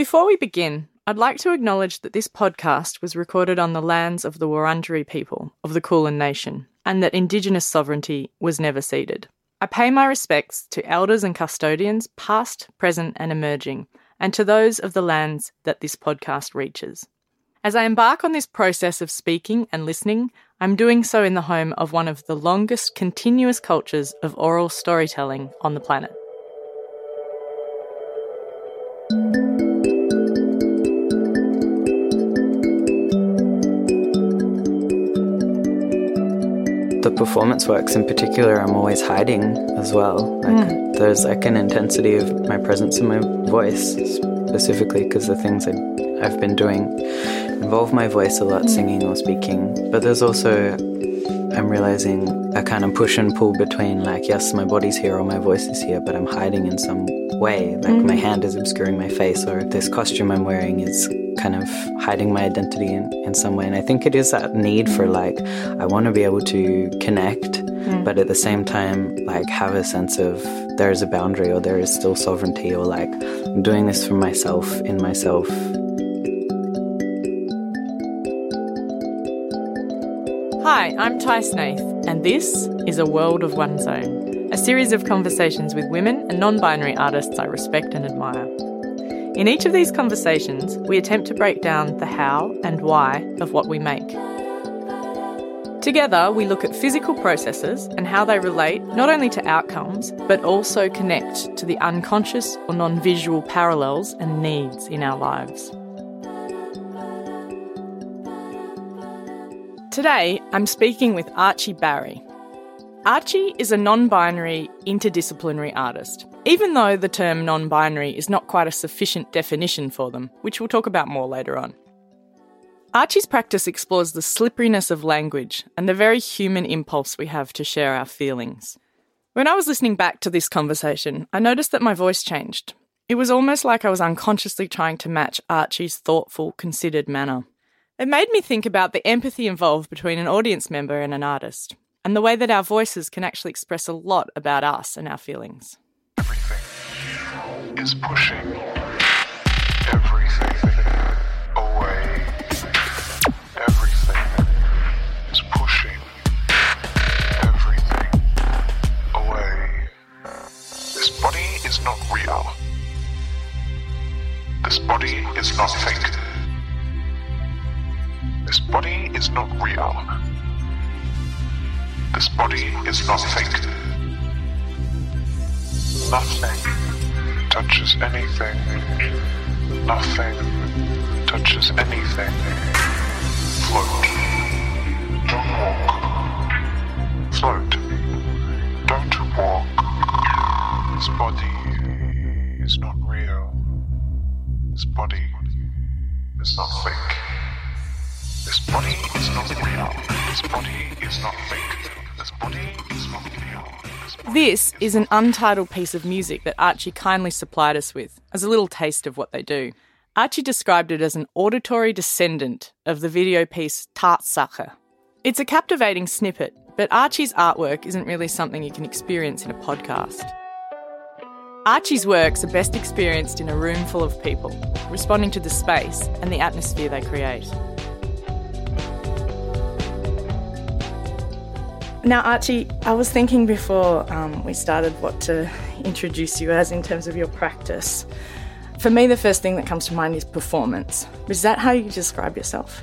Before we begin, I'd like to acknowledge that this podcast was recorded on the lands of the Wurundjeri people of the Kulin Nation and that Indigenous sovereignty was never ceded. I pay my respects to elders and custodians, past, present, and emerging, and to those of the lands that this podcast reaches. As I embark on this process of speaking and listening, I'm doing so in the home of one of the longest continuous cultures of oral storytelling on the planet. Performance works in particular, I'm always hiding as well. Like mm. there's like an intensity of my presence in my voice, specifically because the things I, I've been doing involve my voice a lot, singing or speaking. But there's also, I'm realizing a kind of push and pull between like, yes, my body's here or my voice is here, but I'm hiding in some way. Like mm-hmm. my hand is obscuring my face, or this costume I'm wearing is kind of hiding my identity in, in some way. And I think it is that need for like, I want to be able to connect, mm. but at the same time, like have a sense of there is a boundary or there is still sovereignty or like I'm doing this for myself in myself Hi, I'm Tai Snaith, and this is A World of One's Own, a series of conversations with women and non binary artists I respect and admire. In each of these conversations, we attempt to break down the how and why of what we make. Together, we look at physical processes and how they relate not only to outcomes, but also connect to the unconscious or non visual parallels and needs in our lives. Today, I'm speaking with Archie Barry. Archie is a non binary, interdisciplinary artist, even though the term non binary is not quite a sufficient definition for them, which we'll talk about more later on. Archie's practice explores the slipperiness of language and the very human impulse we have to share our feelings. When I was listening back to this conversation, I noticed that my voice changed. It was almost like I was unconsciously trying to match Archie's thoughtful, considered manner. It made me think about the empathy involved between an audience member and an artist, and the way that our voices can actually express a lot about us and our feelings. Everything is pushing everything away. Everything is pushing everything away. This body is not real. This body is not fake. This body is not real. This body is not fake. Nothing touches anything. Nothing touches anything. Float. Don't walk. Float. Don't walk. This body is not real. This body is not fake. This body is not real. This body is not fake. This body is not real. This is an untitled piece of music that Archie kindly supplied us with as a little taste of what they do. Archie described it as an auditory descendant of the video piece Tatsache. It's a captivating snippet, but Archie's artwork isn't really something you can experience in a podcast. Archie's works are best experienced in a room full of people, responding to the space and the atmosphere they create. Now, Archie, I was thinking before um, we started what to introduce you as in terms of your practice. For me, the first thing that comes to mind is performance. Is that how you describe yourself?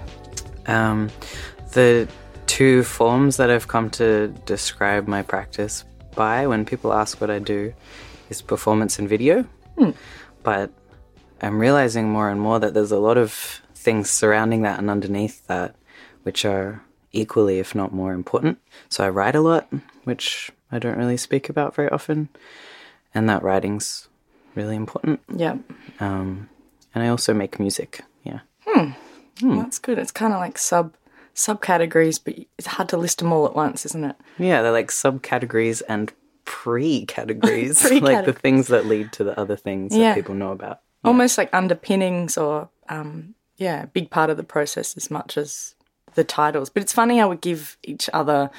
Um, the two forms that I've come to describe my practice by when people ask what I do is performance and video. Hmm. But I'm realizing more and more that there's a lot of things surrounding that and underneath that which are equally, if not more important. So I write a lot, which I don't really speak about very often, and that writing's really important. Yeah. Um, and I also make music. Yeah. Hmm. hmm. That's good. It's kind of like sub subcategories, but it's hard to list them all at once, isn't it? Yeah, they're like subcategories and pre-categories, pre like the things that lead to the other things yeah. that people know about. Yeah. Almost like underpinnings or um, yeah, a big part of the process as much as the titles. But it's funny how we give each other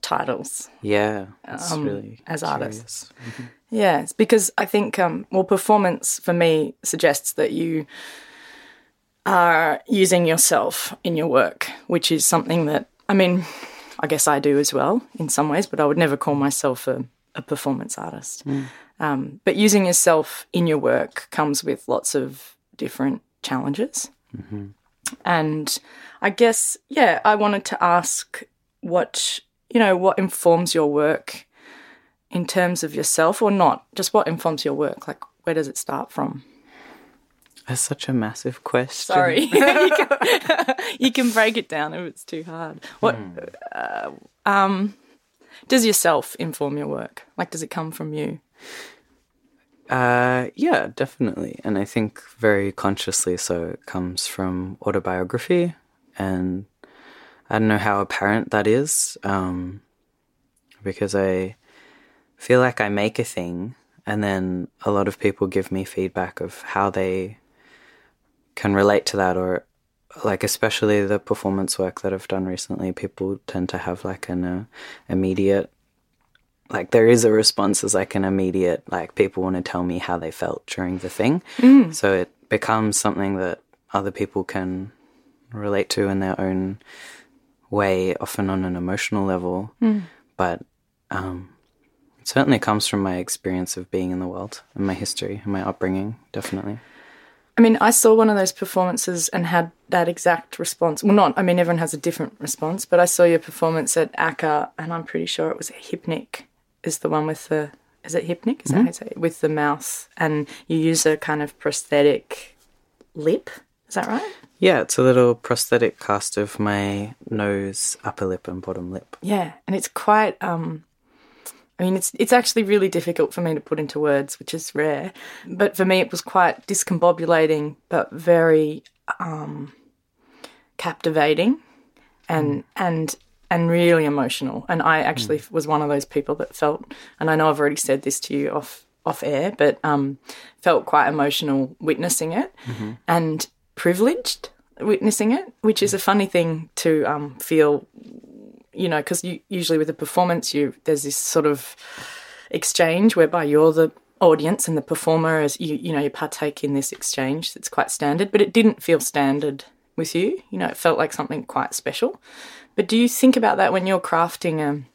titles Yeah, Um, really as artists. curious. Yeah, it's because I think, um, well, performance for me suggests that you are using yourself in your work, which is something that, I mean, I guess I do as well in some ways, but I would never call myself a, a performance artist. Um, but using yourself in your work comes with lots of different challenges. And I guess, yeah, I wanted to ask what, you know, what informs your work in terms of yourself or not? Just what informs your work? Like, where does it start from? That's such a massive question. Sorry. you, can, you can break it down if it's too hard. What uh, um, does yourself inform your work? Like, does it come from you? Uh, yeah, definitely. And I think very consciously so it comes from autobiography. And I don't know how apparent that is, um, because I feel like I make a thing and then a lot of people give me feedback of how they can relate to that or like especially the performance work that I've done recently people tend to have like an uh, immediate like there is a response as like an immediate like people want to tell me how they felt during the thing. So it becomes something that other people can relate to in their own way often on an emotional level. But um it certainly comes from my experience of being in the world and my history and my upbringing definitely. I mean, I saw one of those performances and had that exact response. Well, not, I mean, everyone has a different response, but I saw your performance at ACCA and I'm pretty sure it was a Hypnic, is the one with the, is it Hypnic? Is that you say it? With the mouth and you use a kind of prosthetic lip. Is that right? yeah it's a little prosthetic cast of my nose upper lip and bottom lip Yeah, and it's quite. Um, I mean, it's it's actually really difficult for me to put into words, which is rare. But for me, it was quite discombobulating, but very um, captivating, and and and really emotional. And I actually was one of those people that felt, and I know I've already said this to you off off air, but um, felt quite emotional witnessing it, and privileged witnessing it, which is a funny thing to um, feel you know, because usually with a performance, you there's this sort of exchange whereby you're the audience and the performer as you you know you partake in this exchange that's quite standard, but it didn't feel standard with you. You know, it felt like something quite special. But do you think about that when you're crafting um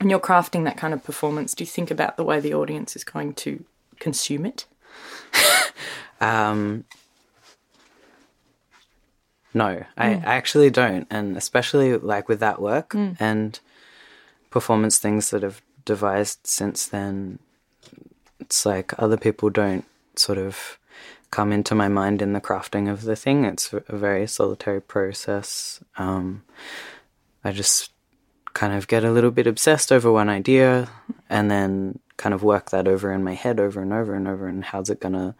when you're crafting that kind of performance? Do you think about the way the audience is going to consume it? Um, no, I, I actually don't, and especially like with that work and performance things that have devised since then. It's like other people don't sort of come into my mind in the crafting of the thing. It's a very solitary process. Um, I just kind of get a little bit obsessed over one idea and then kind of work that over in my head over and over and over and how's it gonna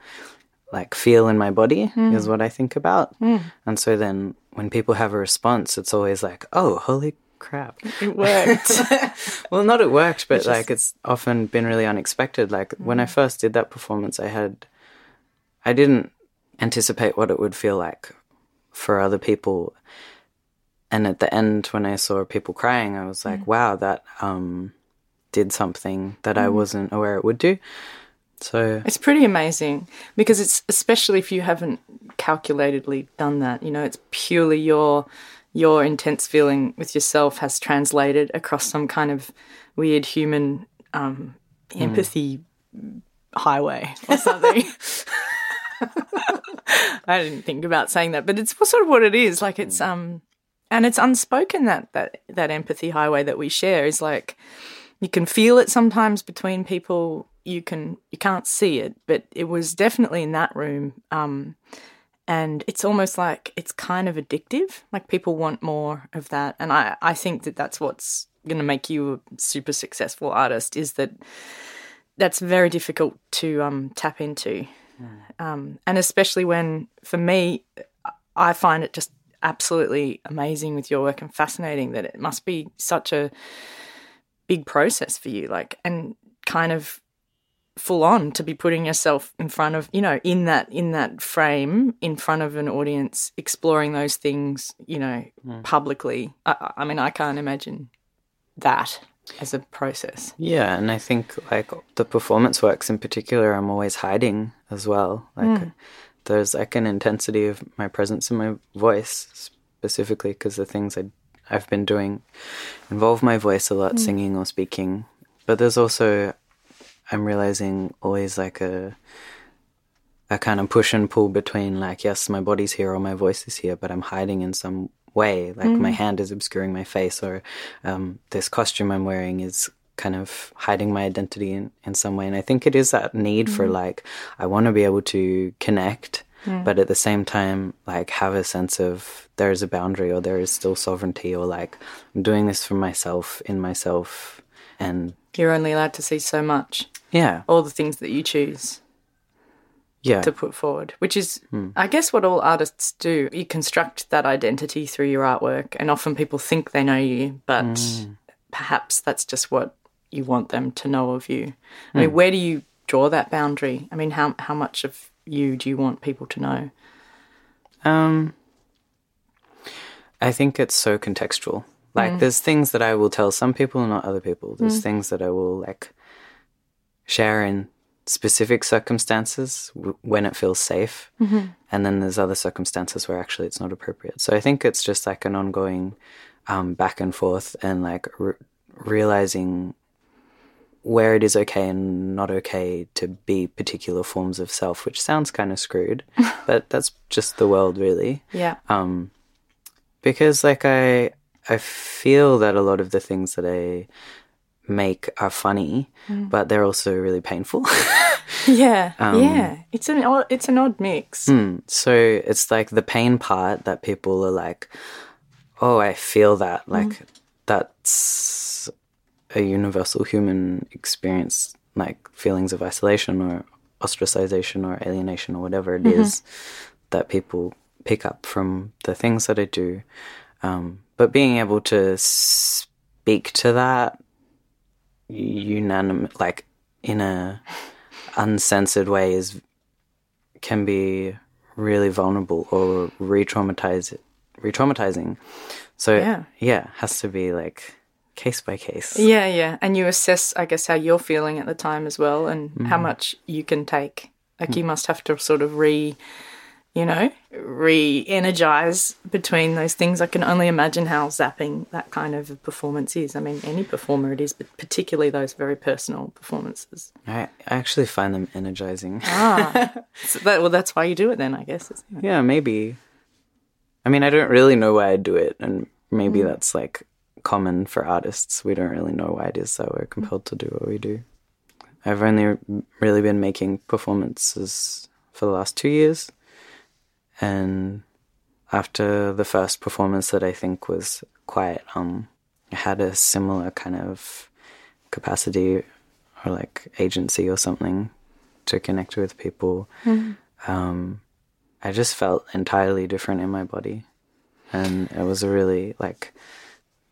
like feel in my body hmm. is what I think about. Hmm. And so then when people have a response, it's always like, oh, holy crap. It worked. Well, not it worked, but like it's often been really unexpected. Like when I hmm. first did that performance, I had, I didn't anticipate what it would feel like for other people. And at the end, when I saw people crying, I was like, wow, that um, did something that I wasn't aware it would do. So It's pretty amazing because it's especially if you haven't calculatedly done that. You know, it's purely your your intense feeling with yourself has translated across some kind of weird human um, empathy highway or something. I didn't think about saying that, but it's sort of what it is. Like it's um, and it's unspoken that that that empathy highway that we share is like you can feel it sometimes between people. You can you can't see it but it was definitely in that room um and it's almost like it's kind of addictive. Like people want more of that. And i i think that that's what's going to make you a super successful artist is that that's very difficult to um tap into. Um and especially when for me i find it just absolutely amazing with your work and fascinating that it must be such a big process for you like and kind of full on to be putting yourself in front of you know in that in that frame in front of an audience exploring those things you know hmm. publicly I, I mean i can't imagine that as a process. Yeah, and I think like the performance works in particular, I'm always hiding as well. Like hmm. There's like an intensity of my presence in my voice specifically because the things I I've been doing involve my voice a lot, singing or speaking. But there's also I'm realizing always like a a kind of push and pull between like yes, my body's here or my voice is here, but I'm hiding in some way. Like my hand is obscuring my face, or um, this costume I'm wearing is kind of hiding my identity in, in some way. And I think it is that need for mm-hmm. like I want to be able to connect, but at the same time like have a sense of there is a boundary or there is still sovereignty or like I'm doing this for myself in myself and You're only allowed to see so much, yeah. All the things that you choose yeah. to put forward, which is, hmm. I guess, what all artists do. You construct that identity through your artwork, and often people think they know you, but hmm. perhaps that's just what you want them to know of you. I mean, where do you draw that boundary? I mean, how how much of you do you want people to know? Um, I think it's so contextual. Like, there's things that I will tell some people, and not other people. There's things that I will like share in specific circumstances w- when it feels safe, and then there's other circumstances where actually it's not appropriate. So I think it's just like an ongoing um, back and forth, and like re- realizing where it is okay and not okay to be particular forms of self, which sounds kind of screwed, but that's just the world, really Yeah. um, because like I I feel that a lot of the things that I make are funny, mm. but they're also really painful. Yeah. Um, yeah. It's an odd, it's an odd mix. Mm. so it's like the pain part that people are like, oh, I feel that like mm. that's a universal human experience, like feelings of isolation or ostracization or alienation or whatever it is that people pick up from the things that I do. Um, but being able to speak to that unanimous, like in a uncensored way, is can be really vulnerable or re-traumatize re-traumatizing. So Yeah. yeah, has to be like case by case. Yeah, yeah. And you assess, I guess, how you're feeling at the time as well and how mm-hmm. much you can take. Like you mm. must have to sort of re, you know, re energize between those things. I can only imagine how zapping that kind of performance is. I mean, any performer it is, but particularly those very personal performances. I, I actually find them energizing. Ah. So that, well, that's why you do it then, I guess. Yeah, maybe. I mean, I don't really know why I do it, and maybe mm. that's like common for artists. We don't really know why it is that we're compelled to do what we do. I've only really been making performances for the last two years, and after the first performance that I think was quite um had a similar kind of capacity or like agency or something to connect with people. Um, I just felt entirely different in my body, and it was a really like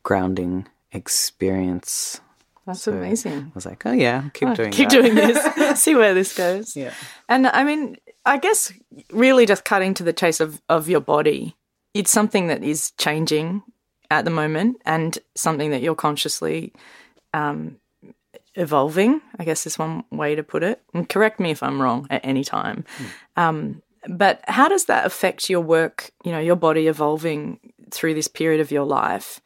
grounding experience. That's So amazing. I was like, oh yeah, keep doing Keep that. doing this. See where this goes. Yeah. And I mean, I guess really just cutting to the chase of, of your body, it's something that is changing at the moment and something that you're consciously um, evolving, I guess is one way to put it. And correct me if I'm wrong at any time. Um, but how does that affect your work, you know, your body evolving through this period of your life?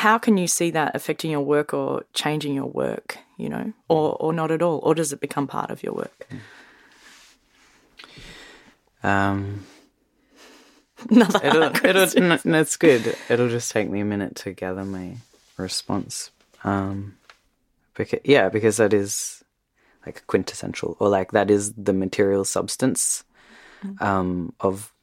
How can you see that affecting your work or changing your work, you know, or, or not at all? Or does it become part of your work? Um, Another it'll, it'll, no, no, it's good. It'll just take me a minute to gather my response. Um, because yeah, because that is like quintessential, or like that is the material substance um, of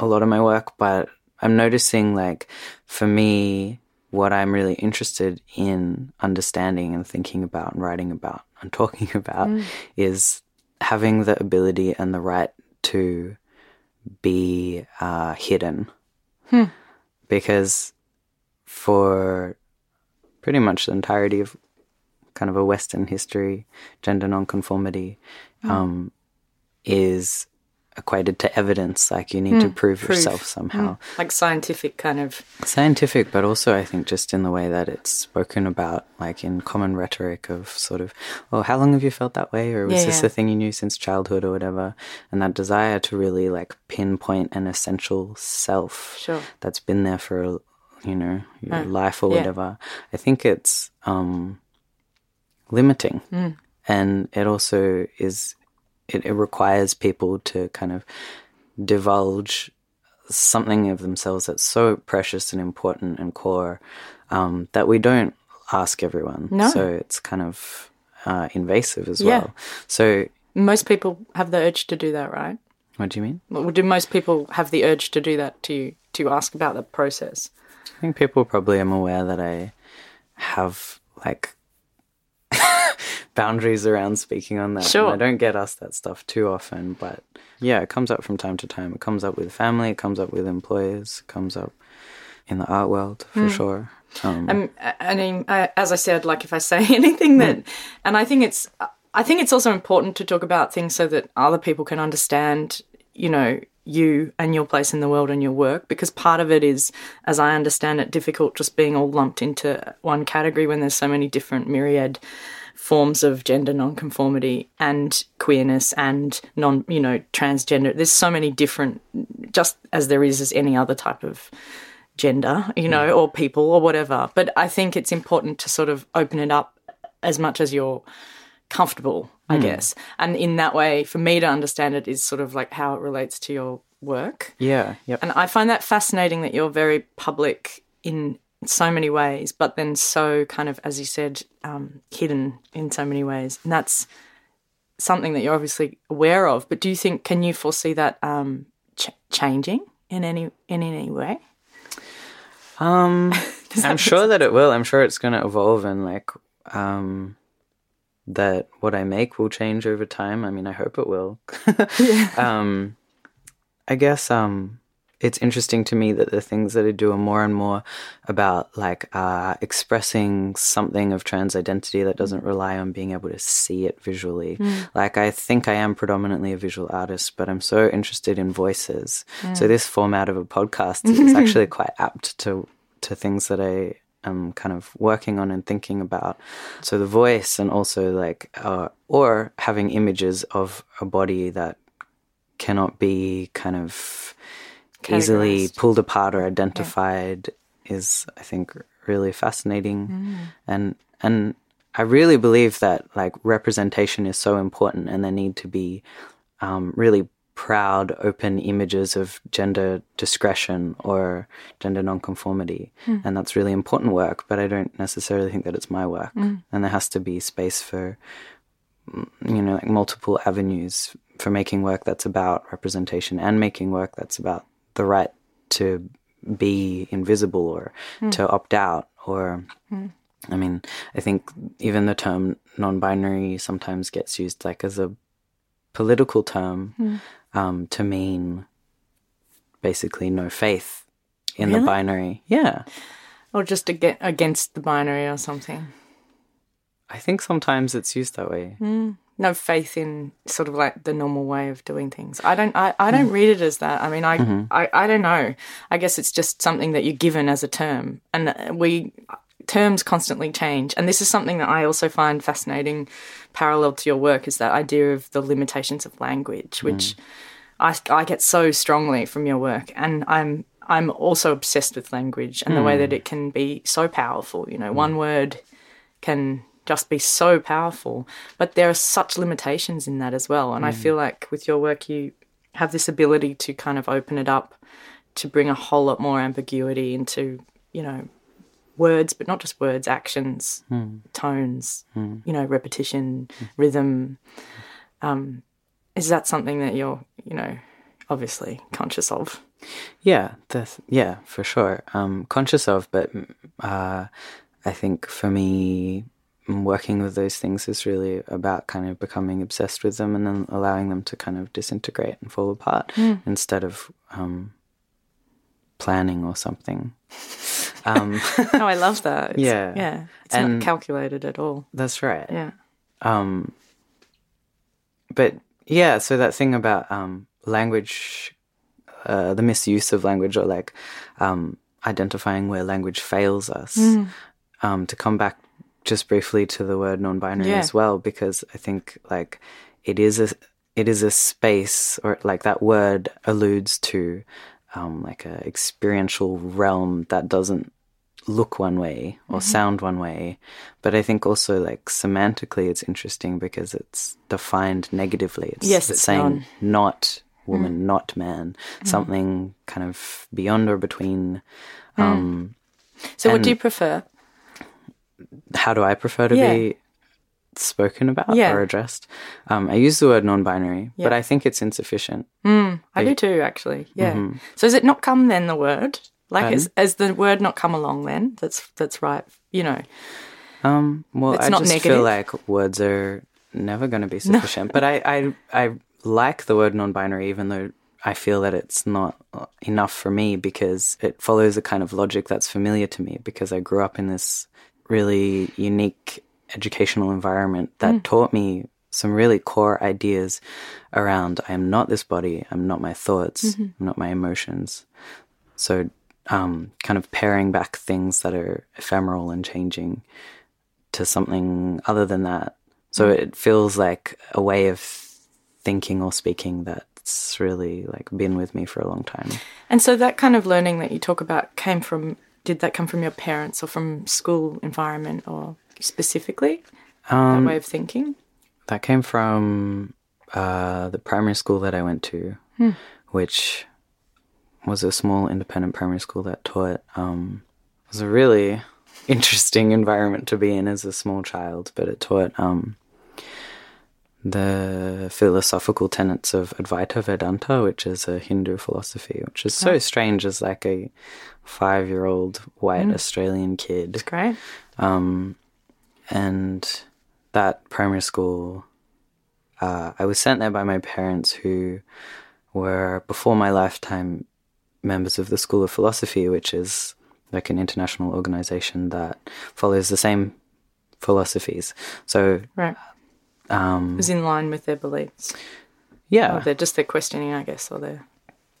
a lot of my work. But I'm noticing, like, for me, what I'm really interested in understanding and thinking about and writing about and talking about is having the ability and the right to be uh, hidden. Because for pretty much the entirety of kind of a Western history, gender nonconformity um, is equated to evidence, like you need to prove, Hmm. proof. yourself somehow. like scientific kind of. Scientific, but also I think just in the way that it's spoken about, like in common rhetoric of sort of, oh, how long have you felt that way? Or was Yeah, this yeah. a thing you knew since childhood or whatever? And that desire to really like pinpoint an essential self Sure. that's been there for, you know, your life or yeah. whatever. I think it's um, limiting. Hmm. And it also is, it, it requires people to kind of divulge something of themselves that's so precious and important and core um, that we don't ask everyone. No. So it's kind of uh, invasive as Yeah. well. So, Most people have the urge to do that, right? what do you mean? Well, Do most people have the urge to do that to you, to ask about the process? I think people probably am aware that I have like boundaries around speaking on that. and Sure. I don't get asked that stuff too often, but yeah, it comes up from time to time. It comes up with family, it comes up with employers, it comes up in the art world for sure. Um, Um, I mean, uh, as I said, like if I say anything that, and I think it's, I think it's also important to talk about things so that other people can understand, you know, you and your place in the world and your work, because part of it is, as I understand it, difficult just being all lumped into one category when there's so many different myriad forms of gender nonconformity and queerness and non, you know, transgender. There's so many different, just as there is as any other type of gender, you know, or people or whatever. But I think it's important to sort of open it up as much as you're comfortable, I hmm. guess. And in that way, for me to understand it is sort of like how it relates to your work. yeah, yep. And I find that fascinating that you're very public in so many ways, but then so kind of, as you said, um, hidden in so many ways. And that's something that you're obviously aware of. But do you think, can you foresee that um, ch- changing in any in any way? Um, I'm sure that it will. I'm sure it's going to evolve and like um, that what I make will change over time. I mean, I hope it will. um, I guess um, it's interesting to me that the things that I do are more and more about like uh, expressing something of trans identity that doesn't rely on being able to see it visually. Like I think I am predominantly a visual artist, but I'm so interested in voices. So this format of a podcast is actually quite apt to to things that I am kind of working on and thinking about. So the voice and also like uh, or having images of a body that cannot be kind of easily pulled apart or identified is I think really fascinating. Mm. And and I really believe that like representation is so important and there need to be um, really proud open images of gender discretion or gender nonconformity. Hmm. And that's really important work but I don't necessarily think that it's my work. Hmm. And there has to be space for mm, you know, like multiple avenues for making work that's about representation and making work that's about the right to be invisible or hmm. to opt out or hmm. I mean, I think even the term non-binary sometimes gets used like as a political term hmm. um, to mean basically no faith in the binary. Yeah. Or just ag- against the binary or something? I think sometimes it's used that way. No faith in sort of like the normal way of doing things. I don't I, I hmm. don't read it as that. I mean I, mm-hmm. I I don't know. I guess it's just something that you're given as a term. And we terms constantly change. And this is something that I also find fascinating parallel to your work is that idea of the limitations of language which mm. I, I get so strongly from your work. And I'm I'm also obsessed with language and the way hmm. that it can be so powerful. You know one hmm. word can just be so powerful. But there are such limitations in that as well. And I feel like with your work, you have this ability to kind of open it up to bring a whole lot more ambiguity into, you know, words, but not just words, actions, tones, you know, repetition, rhythm. Um, is that something that you're, you know, obviously conscious of? Yeah, that's, yeah, for sure. Um, conscious of, but mm, uh, I think for me, mm, working with those things is really about kind of becoming obsessed with them and then allowing them to kind of disintegrate and fall apart instead of um, planning or something. Um, Oh, I love that. It's- Yeah. Yeah. It's And- not calculated at all. that's right. Yeah. Um, but yeah, so that thing about um, language, uh, the misuse of language, or like um, identifying where language fails us. Mm. Um, to come back just briefly to the word non-binary Yeah. as well, because I think like it is a it is a space, or like that word alludes to um, like a experiential realm that doesn't look one way or sound one way. But I think also like semantically it's interesting because it's defined negatively. It's, Yes, it's saying non. not woman, not man, something kind of beyond or between. Um, So, what do you prefer? How do I prefer to Yeah. be spoken about Yeah. or addressed? Um, I use the word non-binary, but I think it's insufficient. I do too, actually. Yeah. So, has it not come then? The word, like, has the word not come along then? That's that's right. You know. Um, well, It's I not just negative? feel like words are never going to be sufficient. But I, I, I like the word non-binary, even though I feel that it's not uh, enough for me because it follows a kind of logic that's familiar to me because I grew up in this really unique educational environment that Mm. taught me some really core ideas around I am not this body, I'm not my thoughts, Mm-hmm. I'm not my emotions. So, um, kind of paring back things that are ephemeral and changing to something other than that. So it feels like a way of thinking or speaking that's really like been with me for a long time. And so that kind of learning that you talk about came from. Did that come from your parents or from school environment or specifically Um, that way of thinking? That came from uh, the primary school that I went to, which was a small independent primary school that taught. Um, it was a really interesting environment to be in as a small child, but it taught um, the philosophical tenets of Advaita Vedanta, which is a Hindu philosophy, which is so strange as like a five-year-old white Australian kid Great. Um, and that primary school, uh, I was sent there by my parents, who were before my lifetime members of the School of Philosophy, which is like an international organization that follows the same philosophies. So, Right. Um, was in line with their beliefs. yeah, Or they're just their questioning, I guess, or their.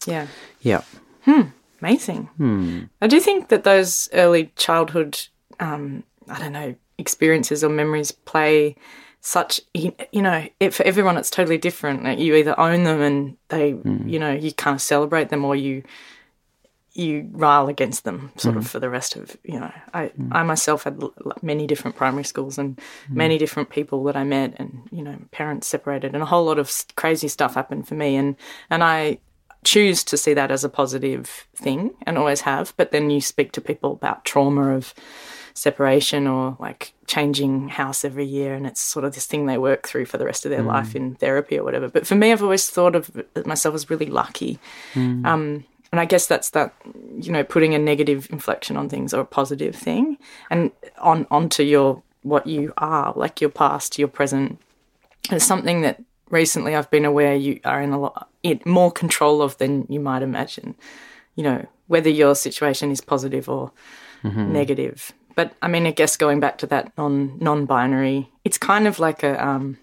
Yeah. yeah, Amazing. Hmm. I do think that those early childhood, um, I don't know, experiences or memories play such, you know, it, for everyone it's totally different. Like you either own them and they, Hmm. you know, you kind of celebrate them or you you rile against them sort Hmm. of for the rest of you know i i myself had many different primary schools and Hmm. many different people that i met and you know parents separated and a whole lot of s- crazy stuff happened for me and and i choose to see that as a positive thing and always have but then you speak to people about trauma of separation or like changing house every year and it's sort of this thing they work through for the rest of their life in therapy or whatever. But for me i've always thought of myself as really lucky. Um, and I guess that's that, you know, putting a negative inflection on things or a positive thing, and on onto your what you are, like your past, your present. It's something that recently I've been aware you are in a lot in more control of than you might imagine. You know, whether your situation is positive or negative. But I mean, I guess going back to that non non-binary, it's kind of like a um,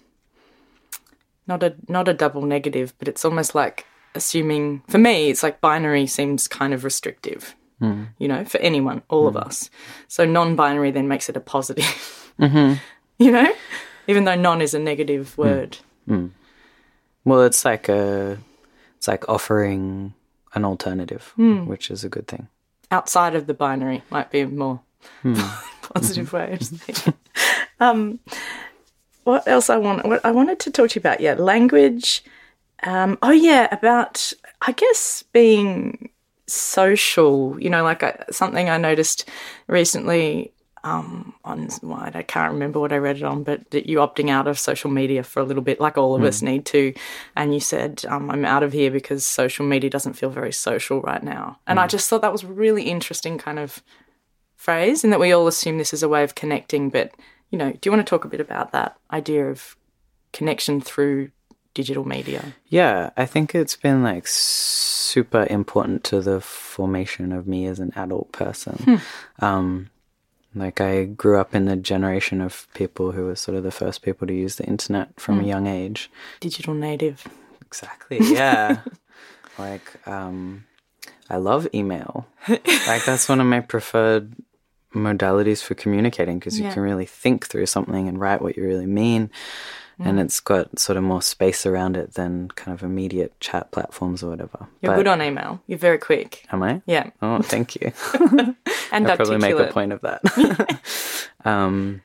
not a not a double negative, but it's almost like assuming for me it's like binary seems kind of restrictive hmm. you know for anyone all of hmm. us so non-binary then makes it a positive mm-hmm. you know even though non is a negative hmm. word Well, it's like a, it's like offering an alternative, which is a good thing. outside of the binary might be a more positive mm-hmm. way of saying. um, what else I want? What I wanted to talk to you about? Yeah, language. Um, oh yeah, about I guess being social. You know, like I, something I noticed recently. Um, on what I can't remember what I read it on, but that you opting out of social media for a little bit, like all of us need to. And you said, um, "I'm out of here because social media doesn't feel very social right now." And I just thought that was a really interesting kind of phrase, and that we all assume this is a way of connecting. But you know, do you want to talk a bit about that idea of connection through digital media? Yeah, I think it's been like super important to the formation of me as an adult person. Um, like I grew up in the generation of people who were sort of the first people to use the internet from a young age. Digital native. Exactly. Yeah. like, um, I love email. like, that's one of my preferred modalities for communicating because Yeah. you can really think through something and write what you really mean. Mm. And it's got sort of more space around it than kind of immediate chat platforms or whatever. You're But- good on email. You're very quick. Am I? Yeah. Oh, thank you. And I'll probably make a point of that. um,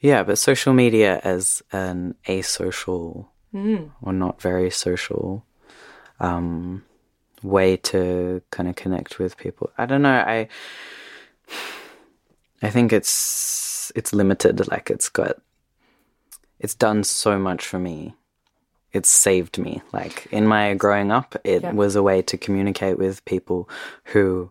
yeah, but social media as an asocial Mm. or not very social um, way to kind of connect with people. I don't know. I I think it's it's limited. Like it's got it's done so much for me. It's saved me. Like in my growing up, it Yeah. was a way to communicate with people who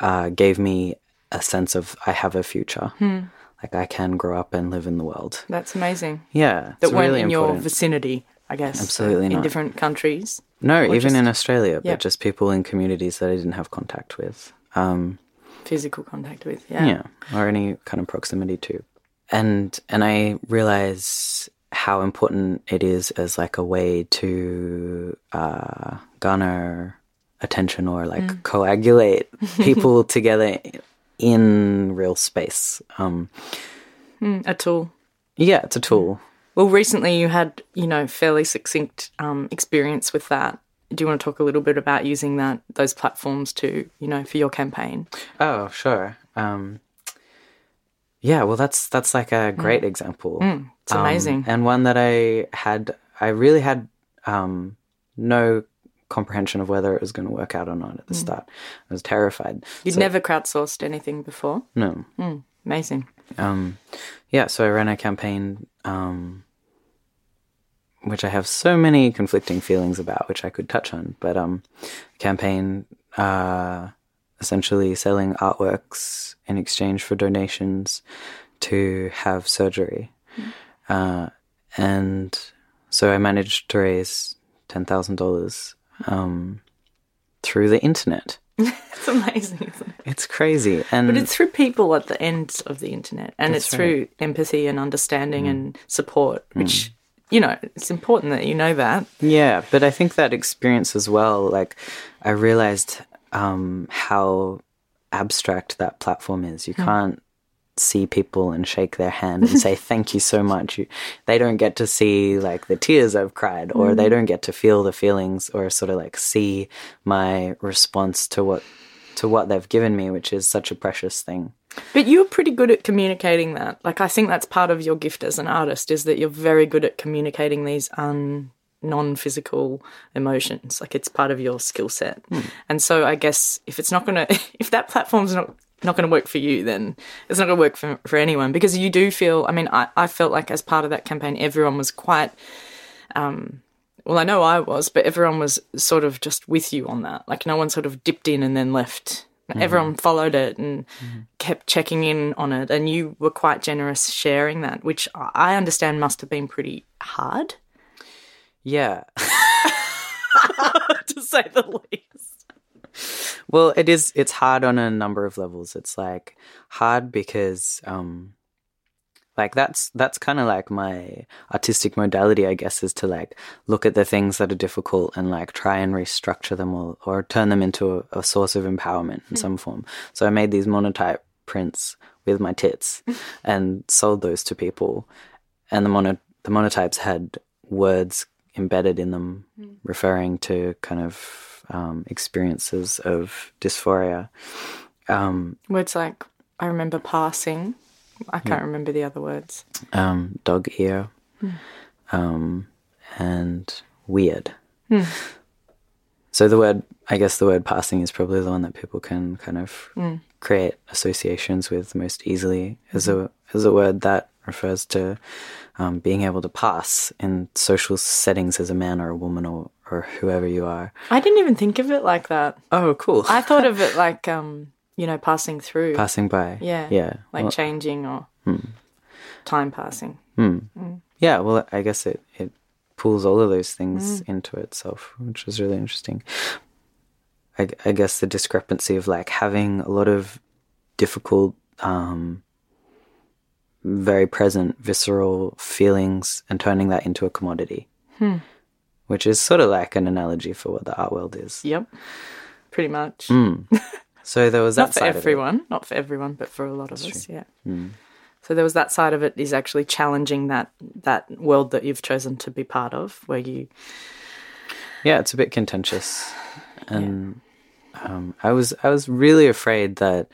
uh, gave me a sense of I have a future. Hmm. Like I can grow up and live in the world. That's amazing. Yeah, That weren't really in your vicinity, I guess. Absolutely in not. different countries. No, even just- in Australia, but just people in communities that I didn't have contact with. Um, Physical contact with. Yeah. yeah. or any kind of proximity to. And and I realize how important it is as like a way to uh, garner attention or like Mm. coagulate people together in real space. Um, Mm, a tool. yeah, it's a tool. Well, recently you had, you know, fairly succinct um, experience with that. Do you want to talk a little bit about using that those platforms to, you know, for your campaign? Oh, sure. Um, yeah, well, that's that's like a great example. Mm, it's Um, amazing. and one that I had. I really had um, no comprehension of whether it was going to work out or not at the start. I was terrified. You'd So- never crowdsourced anything before. no. Mm, amazing. Um, yeah, so I ran a campaign, um, which I have so many conflicting feelings about, which I could touch on. But um, campaign uh, essentially selling artworks in exchange for donations to have surgery, uh, and so I managed to raise ten thousand dollars um, through the internet. It's amazing, isn't it? It's crazy, and But it's through people at the ends of the internet, and it's through empathy and understanding and support, which you know it's important that you know that. Yeah, but I think that experience as well, like I realized um, how abstract that platform is. You can't see people and shake their hand and say thank you so much. You, they don't get to see like the tears I've cried, or they don't get to feel the feelings, or sort of like see my response to what to what they've given me, which is such a precious thing. But you're pretty good at communicating that. Like I think that's part of your gift as an artist is that you're very good at communicating these un non-physical emotions. Like it's part of your skill set. Hmm. And so I guess if it's not going to if that platform's not not going to work for you, then it's not going to work for, for anyone because you do feel, I mean, I, I felt like as part of that campaign, everyone was quite, um, well, I know I was, but everyone was sort of just with you on that. Like no one sort of dipped in and then left. Mm-hmm. Everyone followed it and mm-hmm. kept checking in on it, and you were quite generous sharing that, which I understand must have been pretty hard, Yeah. to say the least. Well, it is. It's hard on a number of levels. It's like hard because, um, like that's that's kind of like my artistic modality, I guess, is to like look at the things that are difficult and like try and restructure them or or turn them into a, a source of empowerment in some form. So I made these monotype prints with my tits and sold those to people, and the mono the monotypes had words embedded in them referring to kind of um, experiences of dysphoria. Um, Words like, I remember passing. I can't remember the other words. um, dog ear, um, and weird. So the word, I guess, the word passing is probably the one that people can kind of create associations with most easily as a as a word that refers to um, being able to pass in social settings as a man or a woman or or whoever you are. I didn't even think of it like that. Oh, cool! I thought of it like, um, you know, passing through. Passing by. Yeah. Yeah. Like Well- changing or time passing. Yeah, well, I guess it, it pulls all of those things into itself, which is really interesting. I, I guess the discrepancy of like having a lot of difficult, um, very present, visceral feelings and turning that into a commodity. Hmm. which is sort of like an analogy for what the art world is. Yep. Pretty much. Hmm. So there was that not for side of it. everyone, not for everyone, but for a lot of us, yeah. Hmm. So there was that side of it is actually challenging that that world that you've chosen to be part of, where you Yeah, it's a bit contentious, and um, I was I was really afraid that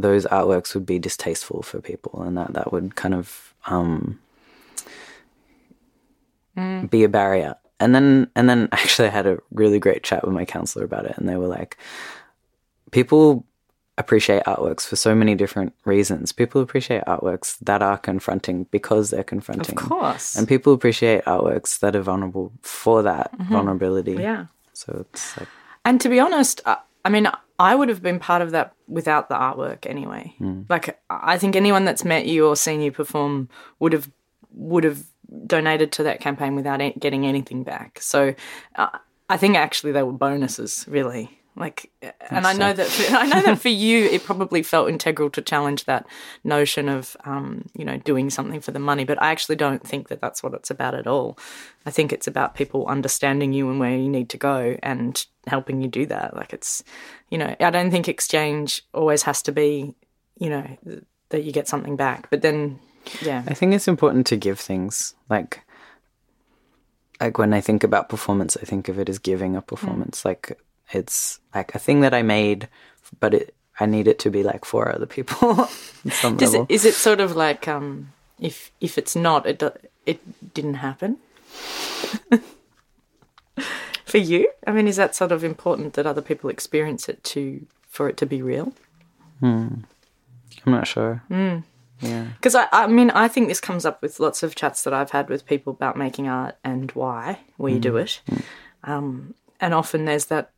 those artworks would be distasteful for people, and that that would kind of um, mm. be a barrier. And then and then actually, I had a really great chat with my counselor about it, and they were like, people appreciate artworks for so many different reasons. People appreciate artworks that are confronting because they're confronting. Of course. And people appreciate artworks that are vulnerable for that mm-hmm. vulnerability. yeah. So it's like, And to be honest, I, I mean, I would have been part of that without the artwork anyway. Like, I think anyone that's met you or seen you perform would have would have donated to that campaign without getting anything back. So, uh, I think actually they were bonuses, really. Like, and I know that for, I know that for you, it probably felt integral to challenge that notion of, um, you know, doing something for the money. But I actually don't think that that's what it's about at all. I think it's about people understanding you and where you need to go and helping you do that. Like, it's, you know, I don't think exchange always has to be, you know, th- that you get something back. But then, yeah, I think it's important to give things like, like when I think about performance, I think of it as giving a performance. Like it's like a thing that I made, but it I need it to be like for other people some Does level. it, is it sort of like um, if if it's not, it do, it didn't happen for you? I mean, is that sort of important that other people experience it to for it to be real? I'm not sure. Hmm. Yeah. Because I, I mean, I think this comes up with lots of chats that I've had with people about making art and why we do it. Um, and often there's that,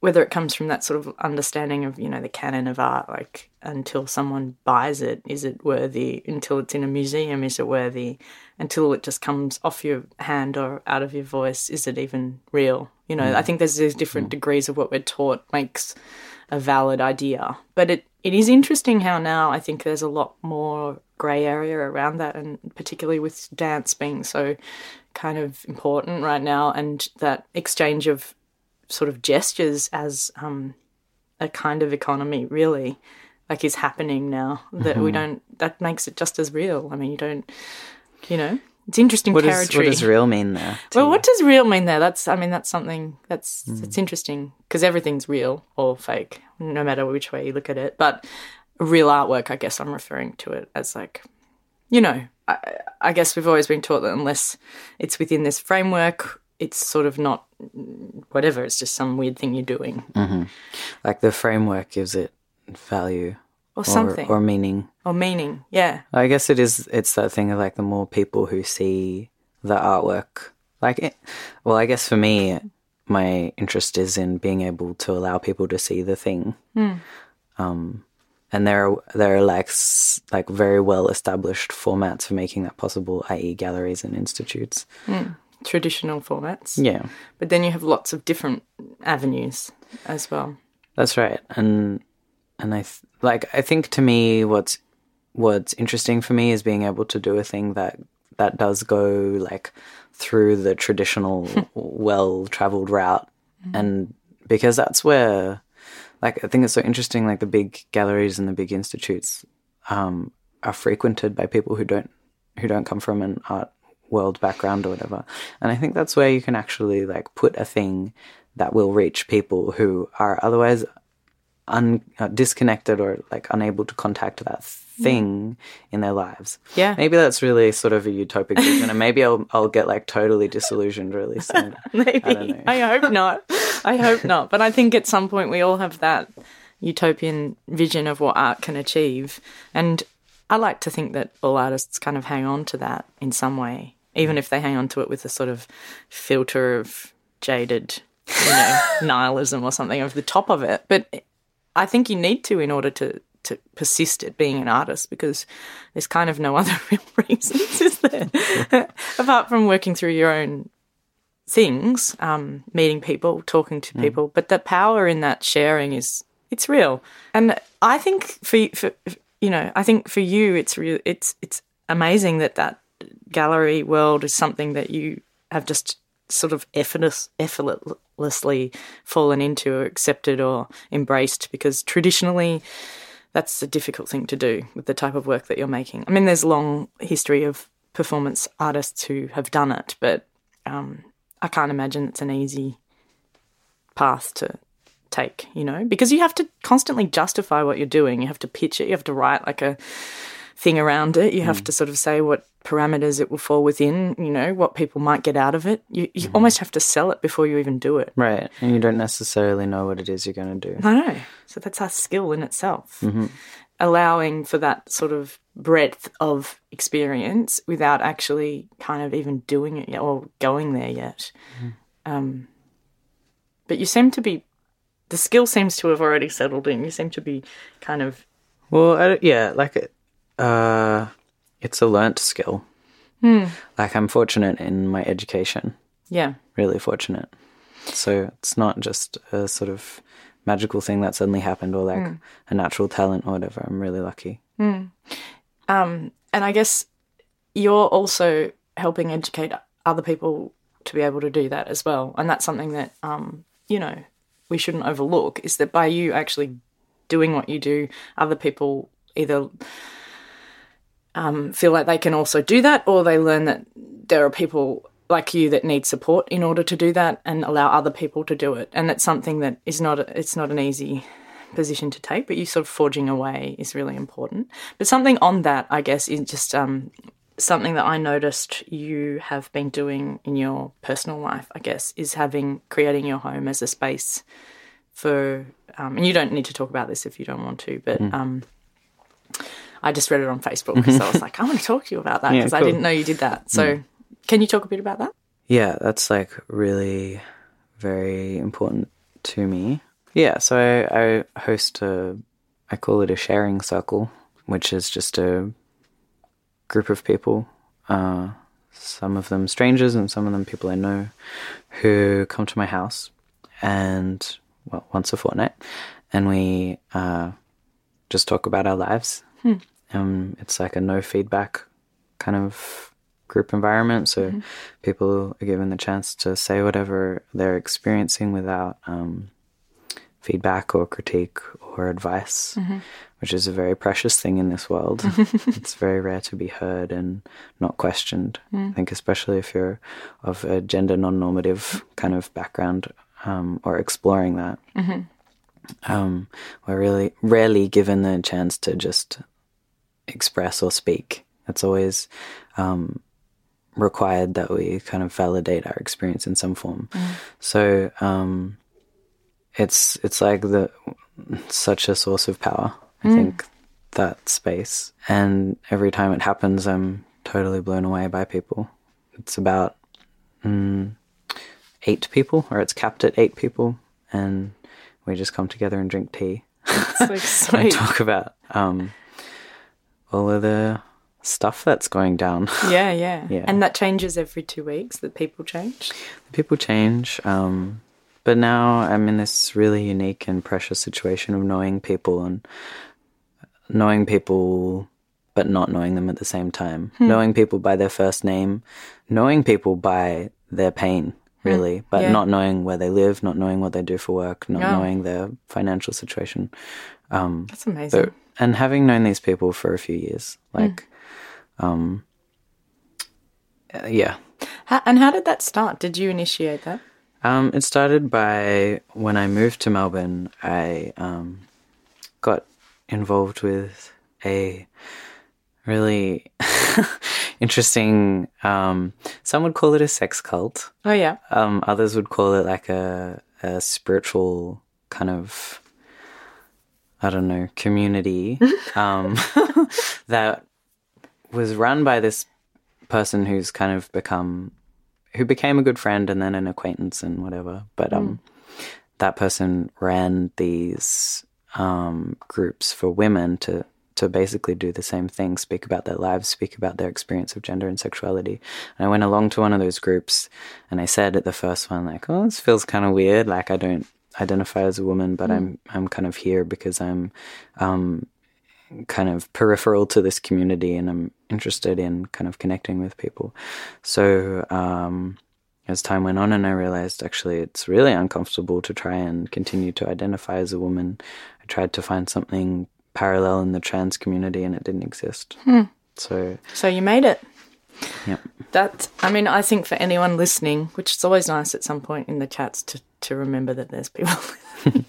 whether it comes from that sort of understanding of, you know, the canon of art, like until someone buys it, is it worthy? Until it's in a museum, is it worthy? Until it just comes off your hand or out of your voice, is it even real? You know, I mm. think there's these different mm. degrees of what we're taught makes a valid idea. But it, it is interesting how now I think there's a lot more grey area around that, and particularly with dance being so kind of important right now, and that exchange of sort of gestures as um, a kind of economy really like is happening now that we don't that makes it just as real i mean you don't you know it's interesting What does, territory what does real mean there? well, you? what does real mean there? That's, I mean, that's something that's that's interesting because everything's real or fake, no matter which way you look at it. But real artwork, I guess I'm referring to it as like, you know, I, I guess we've always been taught that unless it's within this framework, it's sort of not whatever. It's just some weird thing you're doing mm-hmm. like the framework gives it value or or, something or meaning. or meaning. Yeah, I guess it is. It's that thing of like the more people who see the artwork, like, it, well, I guess for me, my interest is in being able to allow people to see the thing. Hmm. Um, and there are there are like like very well established formats for making that possible, i.e., galleries and institutes. Hmm. Traditional formats. Yeah, But then you have lots of different avenues as well. That's right, and and I th- like I think to me what's what's interesting for me is being able to do a thing that that does go like through the traditional well traveled route, and because that's where like I think it's so interesting like the big galleries and the big institutes um, are frequented by people who don't who don't come from an art world background or whatever. And I think that's where you can actually like put a thing that will reach people who are otherwise un- uh, disconnected or like unable to contact that thing in their lives. Yeah. Maybe that's really sort of a utopic vision and maybe I'll I'll get like totally disillusioned really soon. Maybe. I don't know. I hope not. I hope not. But I think at some point we all have that utopian vision of what art can achieve. And I like to think that all artists kind of hang on to that in some way, even if they hang on to it with a sort of filter of jaded, you know, nihilism or something over the top of it. But I think you need to in order to to persist at being an artist because there's kind of no other real reasons, is there? Apart from working through your own things, um, meeting people, talking to people. But the power in that sharing is it's real, and I think for for you know, I think for you, it's real. It's it's amazing that that gallery world is something that you have just sort of effortless, effortlessly fallen into or accepted or embraced because traditionally that's a difficult thing to do with the type of work that you're making. I mean, there's a long history of performance artists who have done it, but um, I can't imagine it's an easy path to take, you know, because you have to constantly justify what you're doing. You have to pitch it, you have to write like a thing around it, you have mm. to sort of say what parameters it will fall within, you know, what people might get out of it. You, you mm. almost have to sell it before you even do it. Right. And you don't necessarily know what it is you're going to do. I know. So that's our skill in itself. Mm-hmm. Allowing for that sort of breadth of experience without actually kind of even doing it yet or going there yet. Mm-hmm. Um, but you seem to be, the skill seems to have already settled in. You seem to be kind of, Well, I, yeah, like uh, uh, it's a learnt skill. Like I'm fortunate in my education, yeah. really fortunate. So it's not just a sort of magical thing that suddenly happened or like a natural talent or whatever. I'm really lucky. Um, and I guess you're also helping educate other people to be able to do that as well. And that's something that, um, you know, we shouldn't overlook is that by you actually doing what you do, other people either um, feel like they can also do that or they learn that there are people like you that need support in order to do that and allow other people to do it. And it's something that is not, it's not an easy position to take, but you sort of forging away is really important. But something on that, I guess, is just um, something that I noticed you have been doing in your personal life, I guess, is having creating your home as a space for, um, and you don't need to talk about this if you don't want to, but um, I just read it on Facebook because I was like, I want to talk to you about that Yeah, because I didn't know you did that. So, can you talk a bit about that? Yeah, that's like really very important to me. Yeah, so I, I host a, I call it a sharing circle, which is just a group of people, uh, some of them strangers and some of them people I know, who come to my house and, well, once a fortnight, and we uh, just talk about our lives. Um, it's like a no feedback kind of group environment, so people are given the chance to say whatever they're experiencing without um, feedback or critique or advice, which is a very precious thing in this world. it's very rare to be heard and not questioned. I think, especially if you're of a gender non normative kind of background um, or exploring that. Um, we're really rarely given the chance to just express or speak. It's always um, required that we kind of validate our experience in some form. So um, it's it's like the such a source of power. I think that space, and every time it happens, I'm totally blown away by people. It's about mm, eight people, or it's capped at eight people, and we just come together and drink tea It's like and talk about um, all of the stuff that's going down. yeah, yeah, Yeah. And that changes every two weeks. That people change. The People change, um, but now I'm in this really unique and precious situation of knowing people and knowing people, but not knowing them at the same time. Hmm. Knowing people by their first name, knowing people by their pain, hmm. really, but Yeah. not knowing where they live, not knowing what they do for work, not Yeah. knowing their financial situation. Um, that's amazing. And having known these people for a few years, like, um, uh, yeah, How, and how did that start? Did you initiate that? um, it started by when I moved to Melbourne. I um, got involved with a really interesting. Um, some would call it a sex cult. Oh yeah. Um, others would call it like a, a spiritual kind of, I don't know, community um, that was run by this person who's kind of become, who became a good friend and then an acquaintance and whatever. But um, that person ran these um, groups for women to to basically do the same thing, speak about their lives, speak about their experience of gender and sexuality. And I went along to one of those groups and I said at the first one, like, oh, this feels kind of weird. Like I don't identify as a woman, but I'm I'm kind of here because I'm um, kind of peripheral to this community and I'm interested in kind of connecting with people. So um, as time went on and I realized actually it's really uncomfortable to try and continue to identify as a woman, I tried to find something parallel in the trans community and it didn't exist. So, So you made it. yeah. That I mean, I think for anyone listening, which is always nice at some point in the chats to to remember that there's people.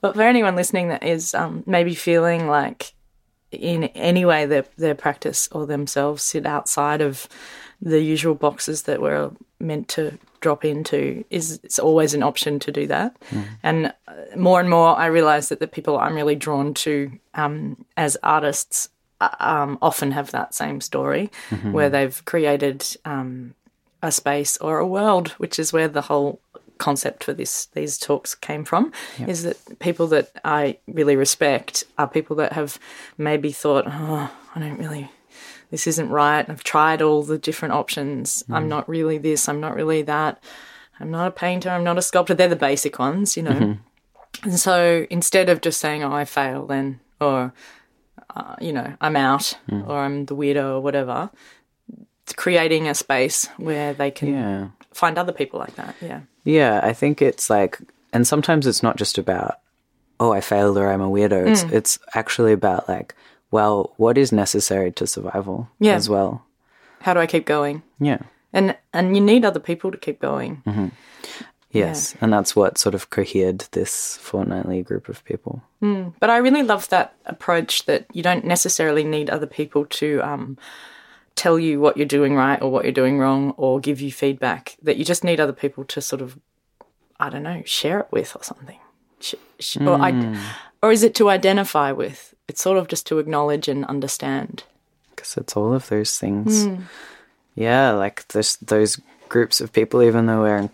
but for anyone listening that is um, maybe feeling like in any way their their practice or themselves sit outside of the usual boxes that we're meant to drop into is it's always an option to do that. And uh, more and more i realize that the people i'm really drawn to um, as artists uh, um, often have that same story where they've created um, a space or a world, which is where the whole concept for this these talks came from. Is that people that I really respect are people that have maybe thought, oh, I don't really. This isn't right. I've tried all the different options. I'm mm. not really this. I'm not really that. I'm not a painter. I'm not a sculptor. They're the basic ones, you know. Mm-hmm. And so instead of just saying, "Oh, I fail," then or uh, you know, I'm out mm. or I'm the weirdo or whatever, it's creating a space where they can Yeah. find other people like that. Yeah. Yeah, I think it's like, and sometimes it's not just about, oh, I failed or I'm a weirdo. It's Mm. it's actually about like, well, what is necessary to survival Yeah. as well. How do I keep going? Yeah. And and you need other people to keep going. Yes, and that's what sort of cohered this fortnightly group of people. But I really love that approach that you don't necessarily need other people to um, tell you what you're doing right or what you're doing wrong or give you feedback. That you just need other people to sort of, I don't know, share it with or something. Sh- sh- or, I, hmm. or is it to identify with? It's sort of just to acknowledge and understand. Because it's all of those things. Hmm. Yeah, like this, those groups of people, even though we're,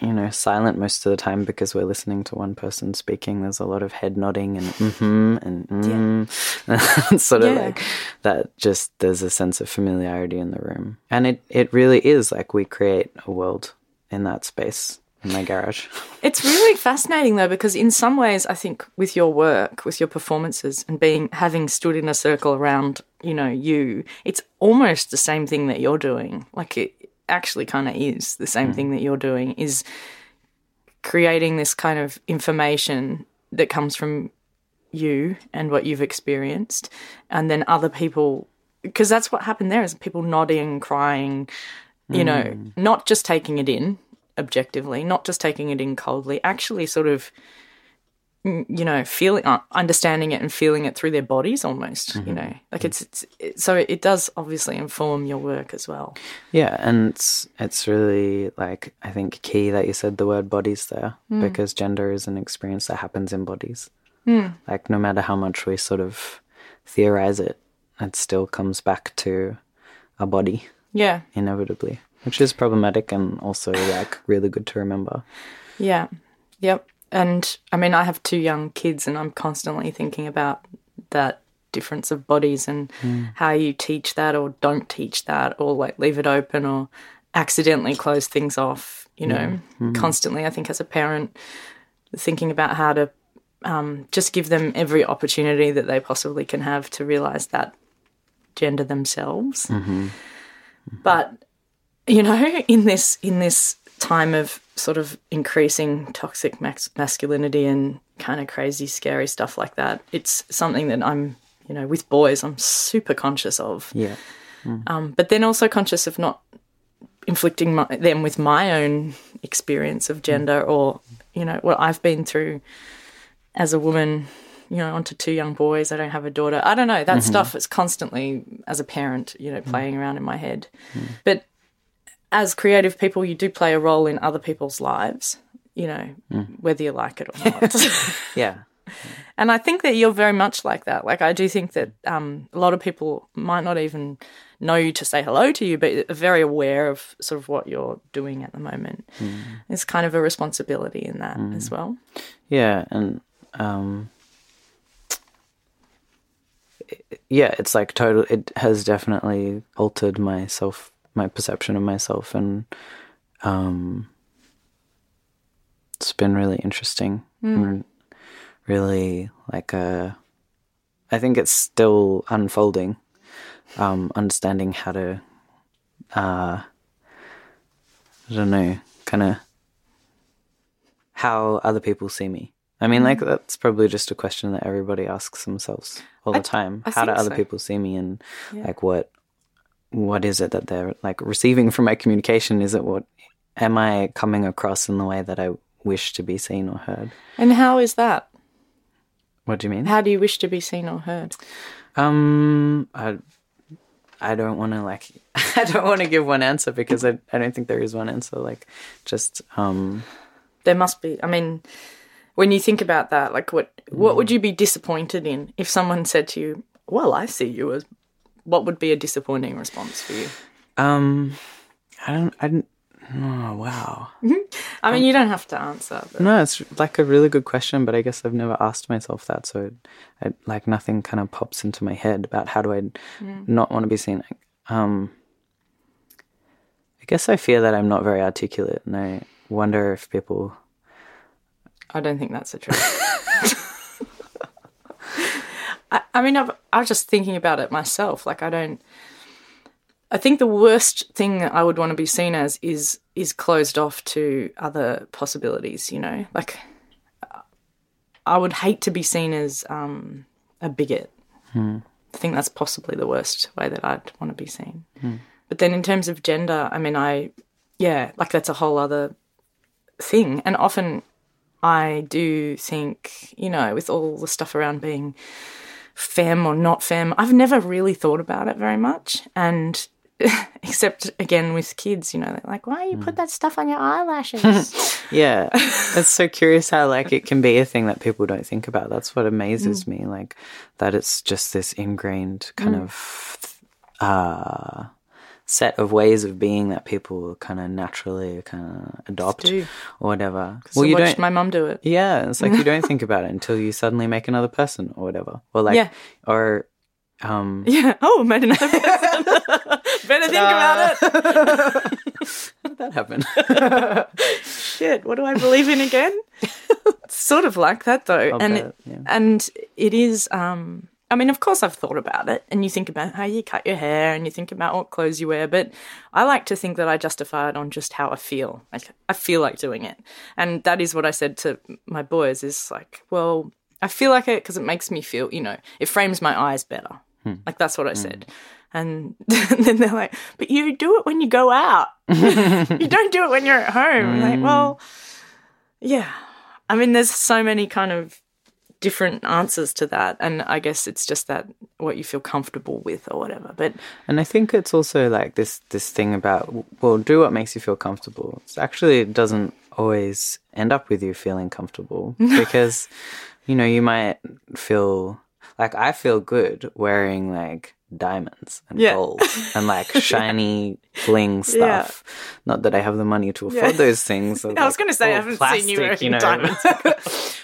you know, silent most of the time because we're listening to one person speaking, there's a lot of head nodding and mm-hmm and mm. It's sort of Yeah. like that just, there's a sense of familiarity in the room. And it, it really is like we create a world in that space in my garage. It's really fascinating though, because in some ways, I think with your work, with your performances, and being having stood in a circle around, you know, you, it's almost the same thing that you're doing. Like it actually kind of is the same thing that you're doing. Is creating this kind of information that comes from you and what you've experienced, and then other people, because that's what happened there is people nodding, crying, you know, not just taking it in objectively, not just taking it in coldly, actually sort of, mm, you know, feeling, uh, understanding it and feeling it through their bodies almost, you mm-hmm. know, like mm-hmm. it's, it's it, so it does obviously inform your work as well. Yeah, and it's it's really like I think key that you said the word bodies there hmm. because gender is an experience that happens in bodies. Hmm. Like no matter how much we sort of theorize it, it still comes back to a body Yeah. inevitably, which is problematic and also like really good to remember. Yeah. Yep. And I mean, I have two young kids, and I'm constantly thinking about that difference of bodies and hmm. how you teach that or don't teach that or like leave it open or accidentally close things off, you know, hmm. constantly. I think as a parent, thinking about how to um, just give them every opportunity that they possibly can have to realize that gender themselves. Mm-hmm. But you know, in this in this time of sort of increasing toxic max- masculinity and kind of crazy, scary stuff like that, it's something that I'm, you know, with boys, I'm super conscious of. Yeah. Mm. Um, but then also conscious of not inflicting my, them with my own experience of gender mm. or, you know, what I've been through as a woman. You know, onto two young boys. I don't have a daughter. I don't know. That mm-hmm. stuff is constantly, as a parent, you know, mm. playing around in my head. But as creative people, you do play a role in other people's lives, you know, whether you like it or not. Yeah. and I think that you're very much like that. Like, I do think that um, a lot of people might not even know you to say hello to you, but are very aware of sort of what you're doing at the moment. There's kind of a responsibility in that as well. Yeah, and um yeah, it's like total it has definitely altered my self my perception of myself and um it's been really interesting. and Really like uh I think it's still unfolding. Um understanding how to uh I don't know, kind of how other people see me. I mean, like that's probably just a question that everybody asks themselves all the I- time. I how do other so. people see me, and Yeah. like what what is it that they're like receiving from my communication? Is it what am I coming across in the way that I wish to be seen or heard? And how is that? What do you mean? How do you wish to be seen or heard? Um, I, I don't want to like, I don't want to give one answer because I, I don't think there is one answer. Like, just um, There must be. I mean, when you think about that, like what what would you be disappointed in if someone said to you, "Well, I see you as," what would be a disappointing response for you? um, I don't, I don't. Oh wow. I mean, you don't have to answer. But No, it's like a really good question, but I guess I've never asked myself that. So, I, like, nothing kind of pops into my head about how do I not want to be seen. Um, I guess I fear that I'm not very articulate, and I wonder if people. I don't think that's the truth. I, mean, I've, I was just thinking about it myself. Like, I don't. I think the worst thing I would want to be seen as is is closed off to other possibilities. You know, like I would hate to be seen as um, a bigot. I think that's possibly the worst way that I'd want to be seen. But then, in terms of gender, I mean, I yeah, like that's a whole other thing, and often I do think, you know, with all the stuff around being femme or not femme, I've never really thought about it very much. And except again with kids, you know, they're like, why you put mm. that stuff on your eyelashes? Yeah, it's so curious how like it can be a thing that people don't think about. That's what amazes mm. me, like that it's just this ingrained kind mm. of uh set of ways of being that people kind of naturally kind of adopt do. or whatever. so you watched don't. my mum do it. yeah, it's like you don't think about it until you suddenly make another person or whatever, or like, Yeah. or um, Yeah. Oh, made another person. Better think about it. how did that happen? Shit, what do I believe in again? It's sort of like that though. I'll and bet, yeah. and it is um I mean, of course I've thought about it and you think about how you cut your hair and you think about what clothes you wear, but I like to think that I justify it on just how I feel. Like I feel like doing it. And that is what I said to my boys is like, well, I feel like it because it makes me feel, you know, it frames my eyes better. Hmm. Like that's what I hmm. said. And then they're like, but you do it when you go out. you don't do it when you're at home. I'm Like, hmm. well, yeah. I mean, there's so many kind of different answers to that. And I guess it's just that what you feel comfortable with or whatever. But And I think it's also like this this thing about well, do what makes you feel comfortable. It's actually it doesn't always end up with you feeling comfortable because you know you might feel like I feel good wearing like diamonds and Yeah. gold and like shiny bling Yeah. stuff. Not that I have the money to afford Yeah. those things. I was going to say, I haven't seen you wearing diamonds.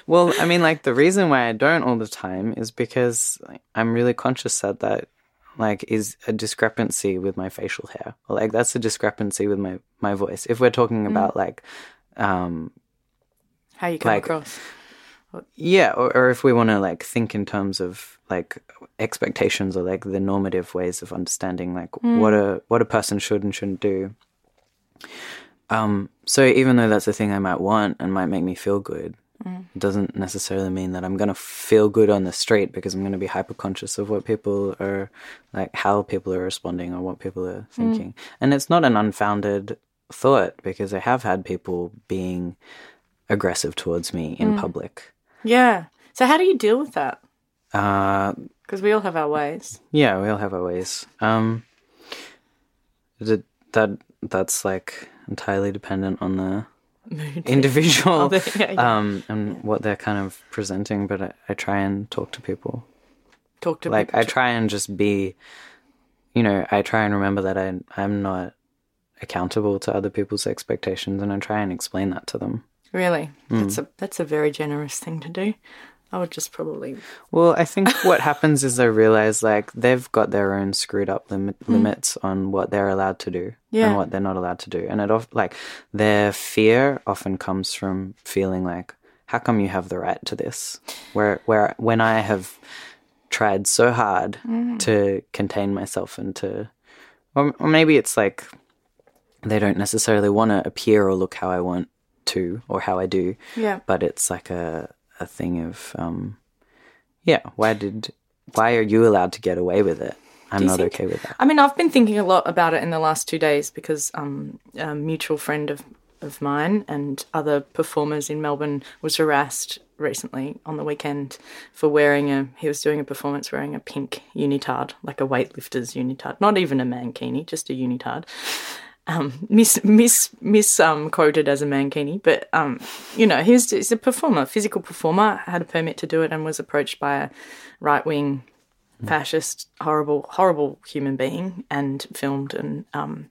well, I mean, like the reason why I don't all the time is because like, I'm really conscious that that like is a discrepancy with my facial hair, or like that's a discrepancy with my my voice. If we're talking Mm. about like, um, how you come Like- across. Yeah, or, or if we want to like think in terms of like expectations or like the normative ways of understanding like what hmm. a what a person should and shouldn't do. Um, so even though that's a thing I might want and might make me feel good, hmm. it doesn't necessarily mean that I'm gonna feel good on the street because I'm gonna be hyper conscious of what people are like, how people are responding or what people are hmm. thinking. And it's not an unfounded thought because I have had people being aggressive towards me in public. Yeah. So how do you deal with that? Uh, Because we all have our ways. yeah, we all have our ways. Um, that that that's like entirely dependent on the individual Oh, yeah, yeah. um and what they're kind of presenting. But I, I try and talk to people. Talk to people. Like people. I try and just be, you know, I try and remember that I I'm not accountable to other people's expectations, and I try and explain that to them. Really? Hmm. That's a that's a very generous thing to do. I would just probably Well, I think what happens is they realize like they've got their own screwed up limit, limits on what they're allowed to do Yeah. and what they're not allowed to do, and it of like their fear often comes from feeling like, how come you have the right to this? Where where when I have tried so hard to contain myself and to, or, or maybe it's like they don't necessarily want to appear or look how I want to or how I do. Yeah. But it's like a a thing of um, yeah. Why did why are you allowed to get away with it? I'm not think- okay with that. I mean, I've been thinking a lot about it in the last two days because um, a mutual friend of, of mine and other performers in Melbourne was harassed recently on the weekend for wearing a. He was doing a performance wearing a pink unitard, like a weightlifter's unitard, not even a mankini, just a unitard. Um, mis mis mis um, quoted as a mankini, but um, you know, he's he's a performer, physical performer, had a permit to do it, and was approached by a right wing fascist, horrible, horrible human being and filmed and um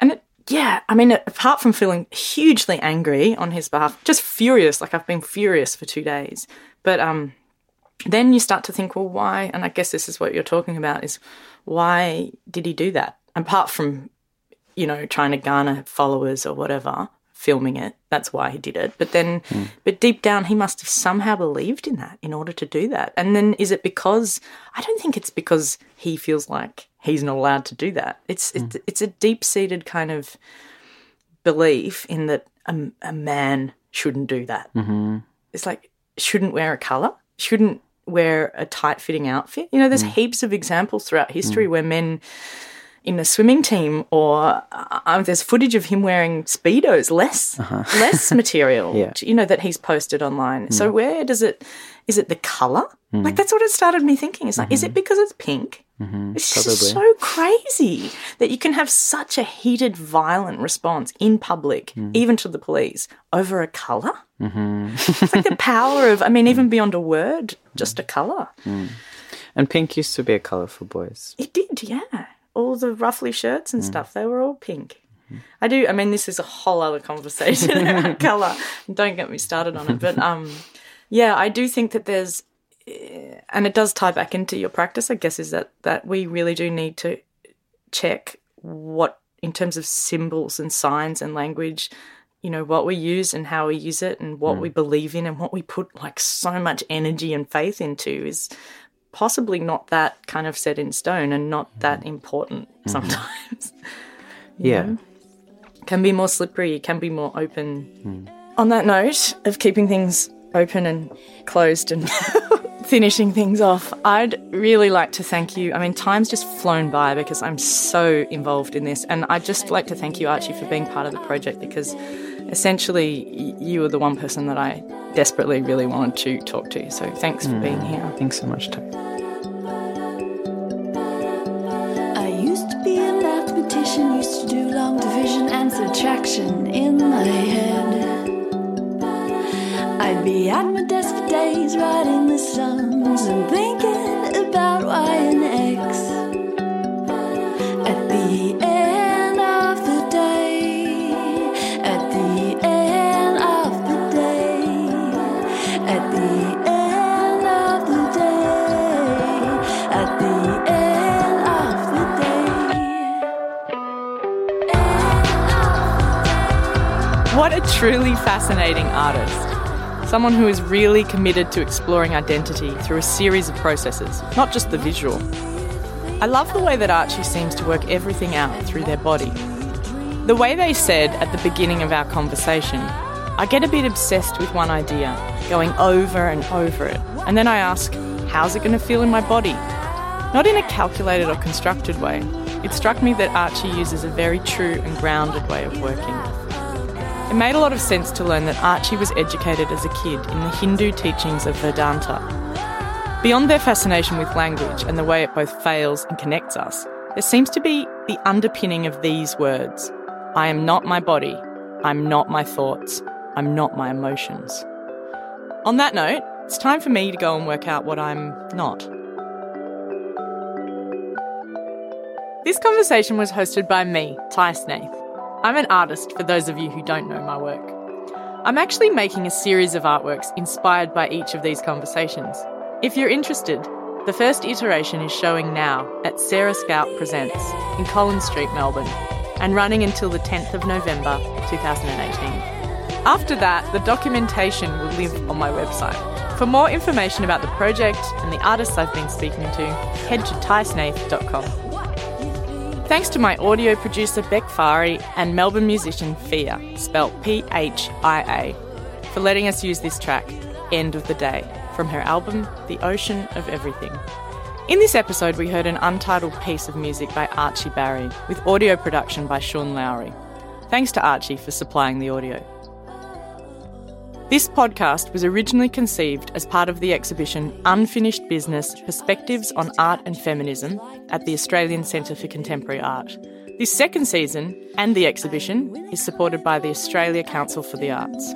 and it, yeah, I mean, apart from feeling hugely angry on his behalf, just furious, like I've been furious for two days. But um, then you start to think, well, why? And I guess this is what you're talking about: is why did he do that? Apart from, you know, trying to garner followers or whatever, filming it. That's why he did it. But then, hmm. but deep down, he must have somehow believed in that in order to do that. And then, is it because? I don't think it's because he feels like he's not allowed to do that. It's hmm. it's, it's a deep seated kind of belief in that a, a man shouldn't do that. Mm-hmm. It's like shouldn't wear a color, shouldn't wear a tight fitting outfit. You know, there's hmm. heaps of examples throughout history where men in a swimming team or uh, uh, there's footage of him wearing speedos less uh-huh. less material. Yeah. you know that he's posted online? So hmm. where does it is it the color hmm. like that's what it started me thinking. It's like is hmm. it because it's pink? Mm-hmm. It's just so crazy that you can have such a heated violent response in public even to the police over a color mm-hmm. it's like the power of i mean even beyond a word just a color And pink used to be a color for boys. it did, yeah. All the ruffly shirts and stuff, they were all pink. I do. I mean, this is a whole other conversation about color. Don't get me started on it. But um, yeah, I do think that there's, eh, and it does tie back into your practice. I guess is that that we really do need to check what, in terms of symbols and signs and language, you know, what we use and how we use it, and what we believe in, and what we put like so much energy and faith into is possibly not that kind of set in stone and not that important mm-hmm. sometimes. Yeah. can be more slippery, can be more open. Mm. On that note of keeping things open and closed and finishing things off, I'd really like to thank you. I mean, time's just flown by because I'm so involved in this, and I'd just like to thank you, Archie, for being part of the project because essentially you were the one person that I desperately really wanted to talk to. So thanks for being mm, here. Thanks so much, Tai. I used to be a mathematician, used to do long division and subtraction in my head. I'd be at my desk for days writing the sums and thinking What a truly fascinating artist. Someone who is really committed to exploring identity through a series of processes, not just the visual. I love the way that Archie seems to work everything out through their body. The way they said at the beginning of our conversation, I get a bit obsessed with one idea, going over and over it, and then I ask, how's it going to feel in my body? Not in a calculated or constructed way. It struck me that Archie uses a very true and grounded way of working. It made a lot of sense to learn that Archie was educated as a kid in the Hindu teachings of Vedanta. Beyond their fascination with language and the way it both fails and connects us, there seems to be the underpinning of these words I am not my body, I'm not my thoughts, I'm not my emotions. On that note, it's time for me to go and work out what I'm not. This conversation was hosted by me, Tai Snaith. I'm an artist for those of you who don't know my work. I'm actually making a series of artworks inspired by each of these conversations. If you're interested, the first iteration is showing now at Sarah Scout Presents in Collins Street, Melbourne, and running until the 10th of November 2018. After that, the documentation will live on my website. For more information about the project and the artists I've been speaking to, head to taisnaith.com. Thanks to my audio producer Bec Fary and Melbourne musician Phia, spelt P H I A, for letting us use this track, End of the Day, from her album The Ocean of Everything. In this episode, we heard an untitled piece of music by Archie Barry, with audio production by Sean Lowry. Thanks to Archie for supplying the audio. This podcast was originally conceived as part of the exhibition Unfinished Business Perspectives on Art and Feminism at the Australian Centre for Contemporary Art. This second season and the exhibition is supported by the Australia Council for the Arts.